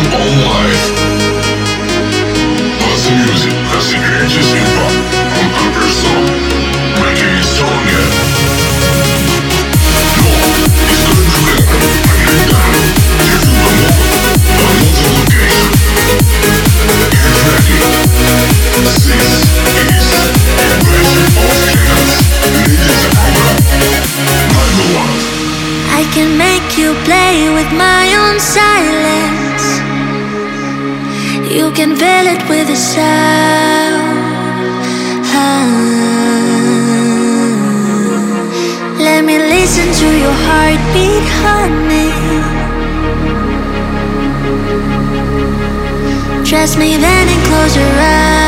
Oh one. can feel it with a sound. Ah. Let me listen to your heartbeat, honey. Trust me, then and close your eyes.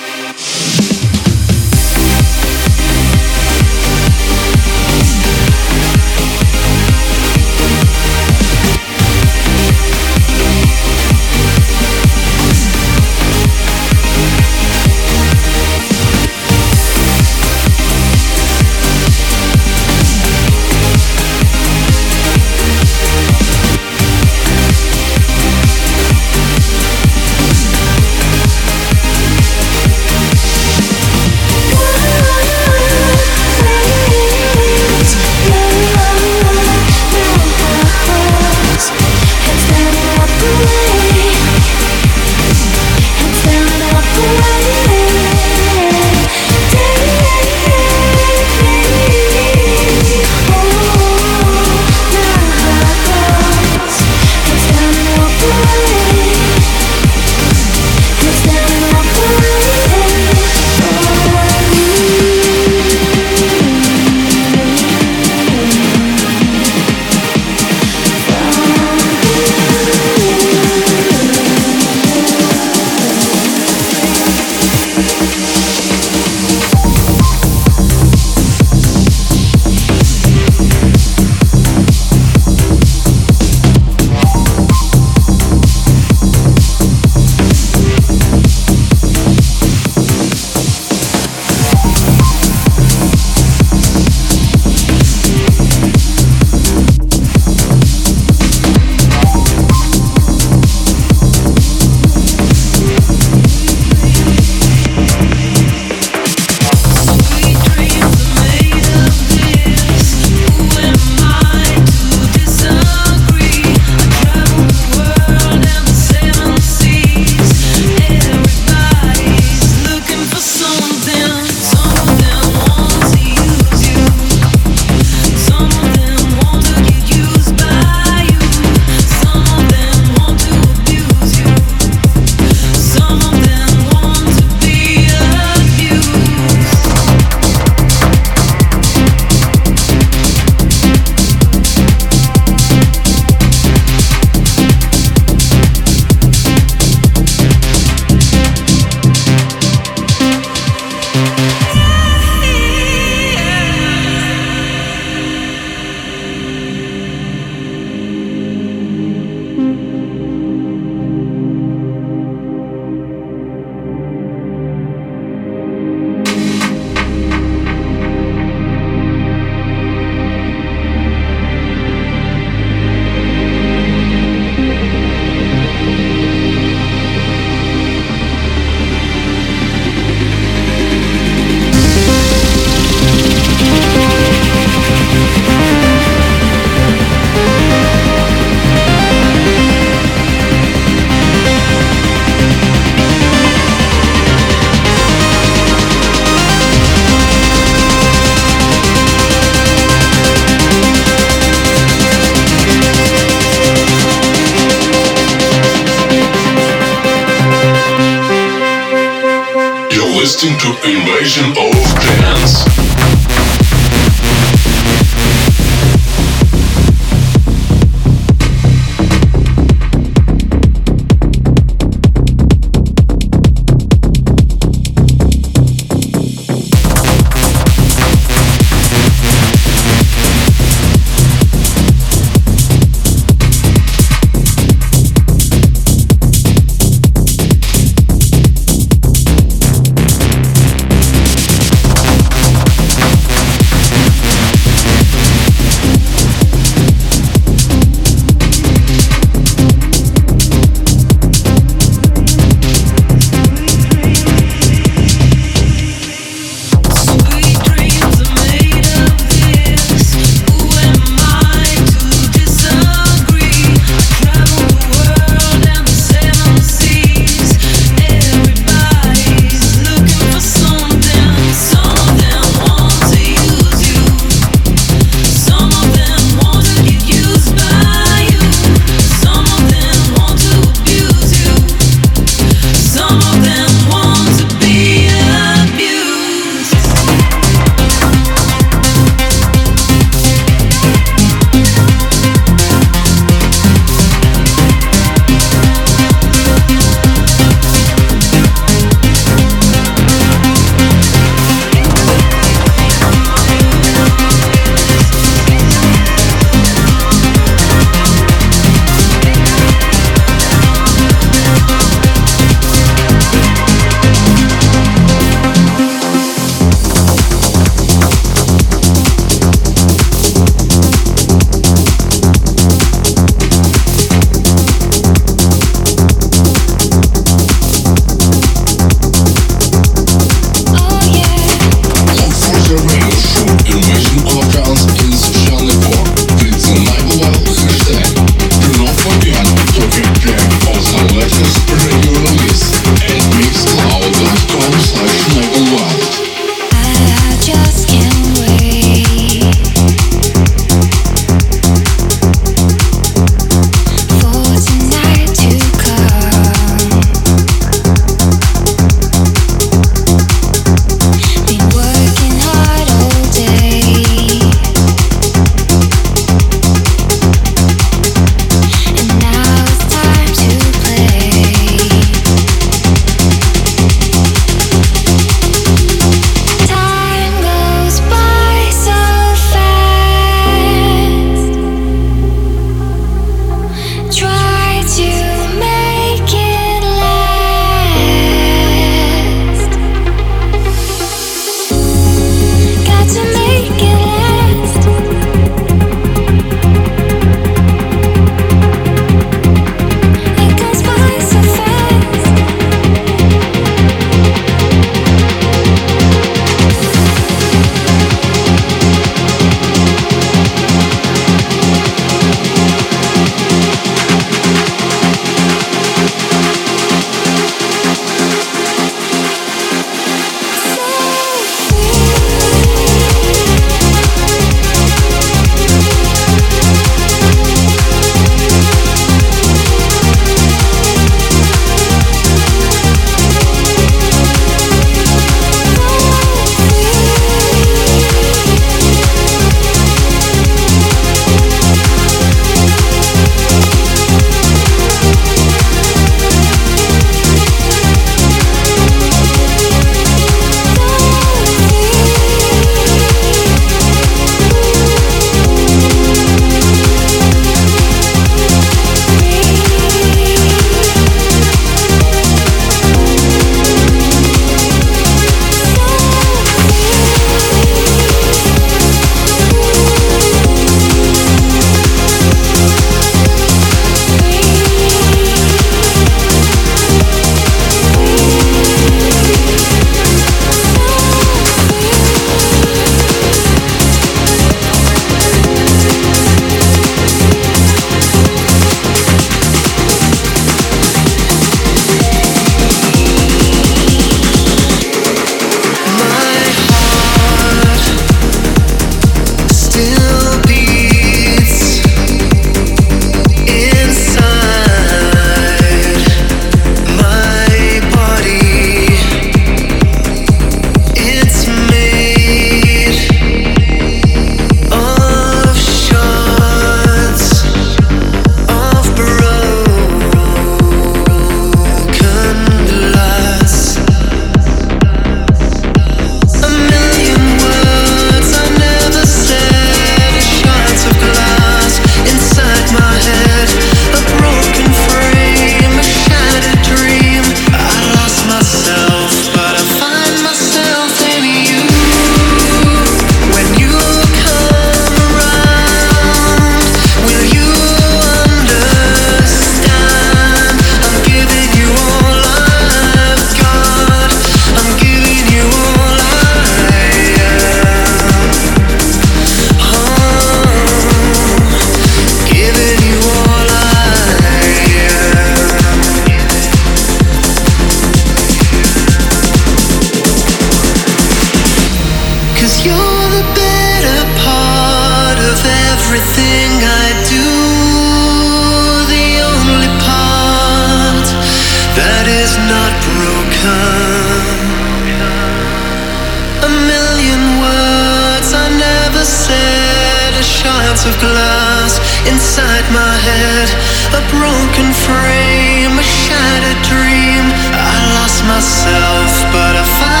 inside my head. A broken frame, a shattered dream. I lost myself, but I found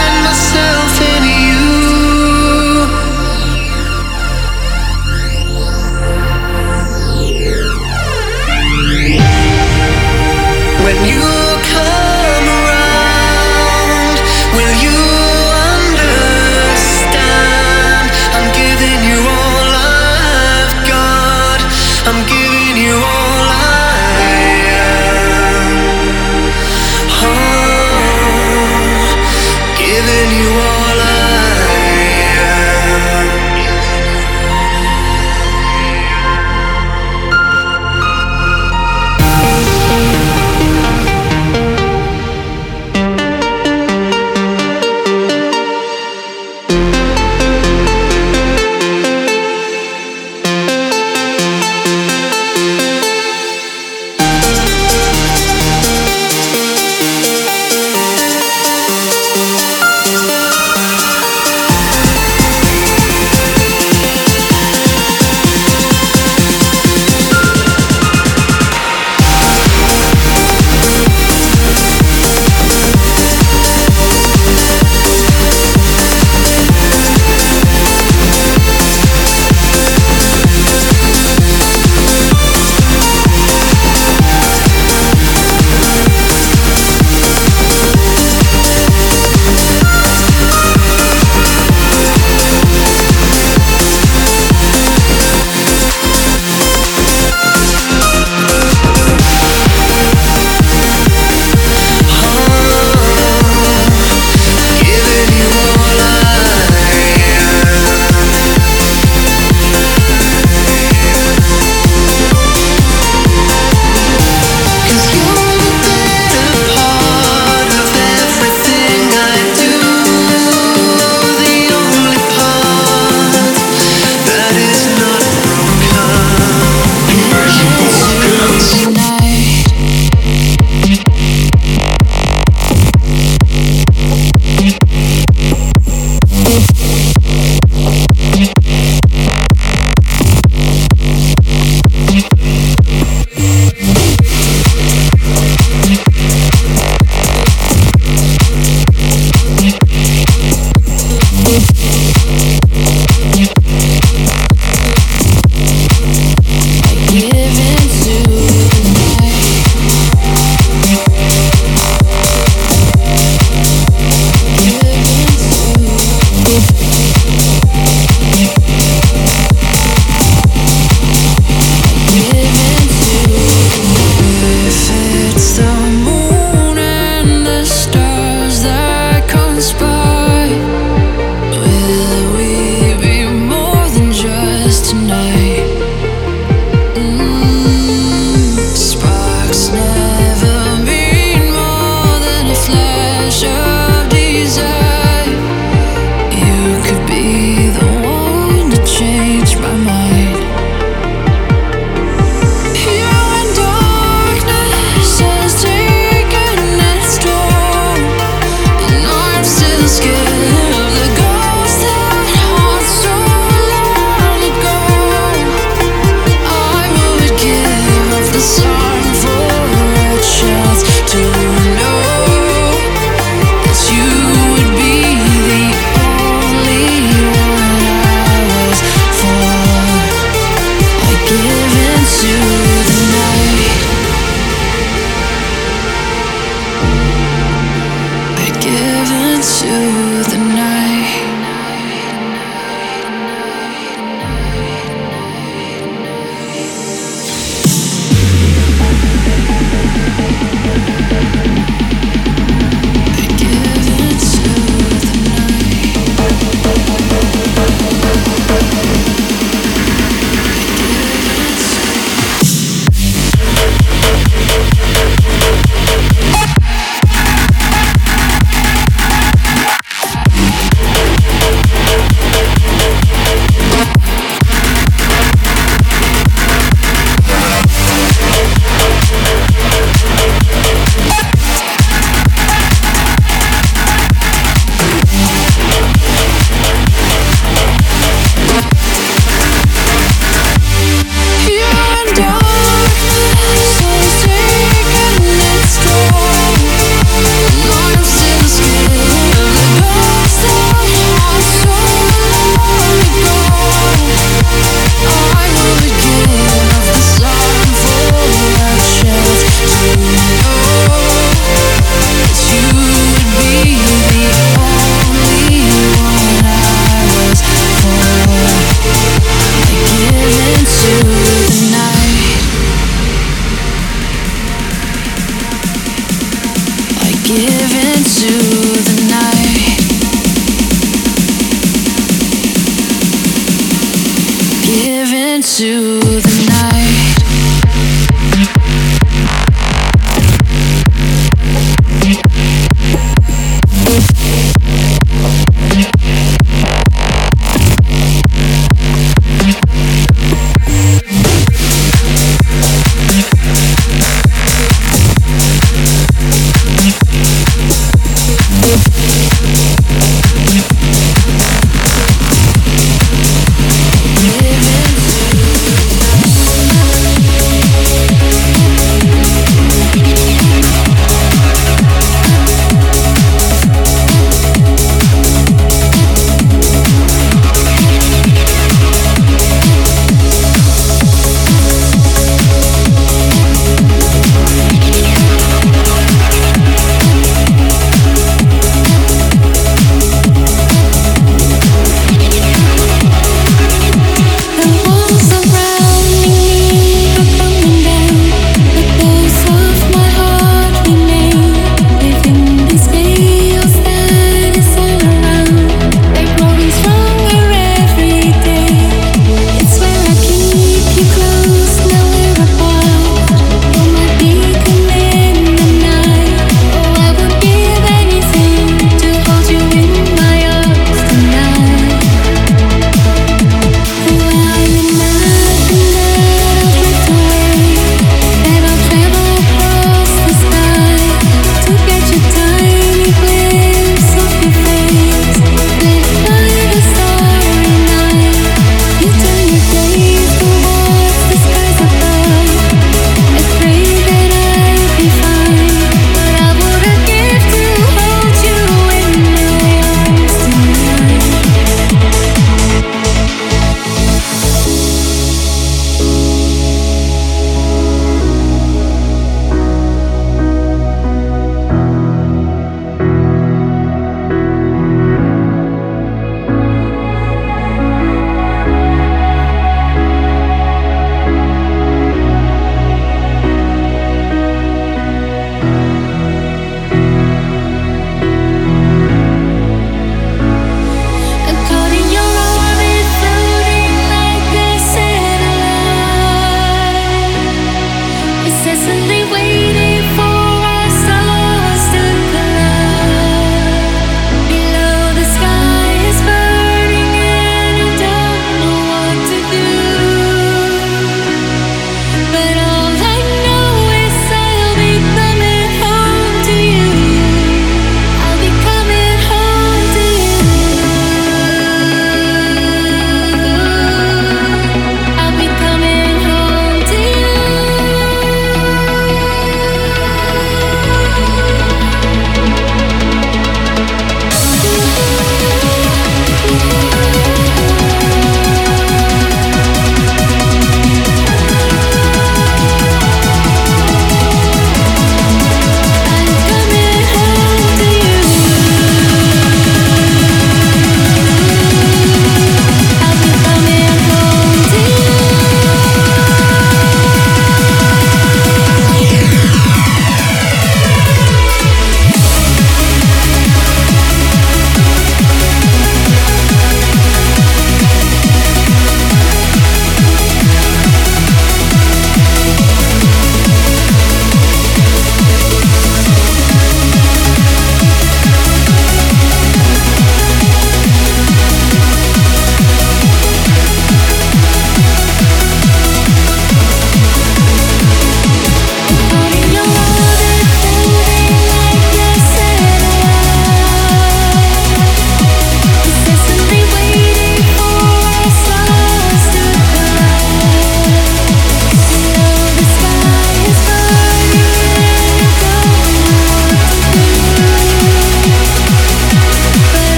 into the night.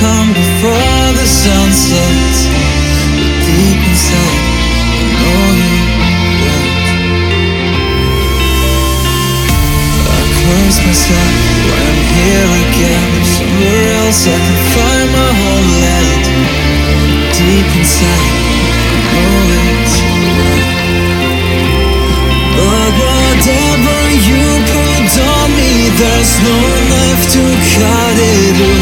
come before the sun sets? But deep inside, know you won't. I curse myself I'm here again. Somewhere else I can find my. Deep inside, know you put on me, there's no knife to cut it.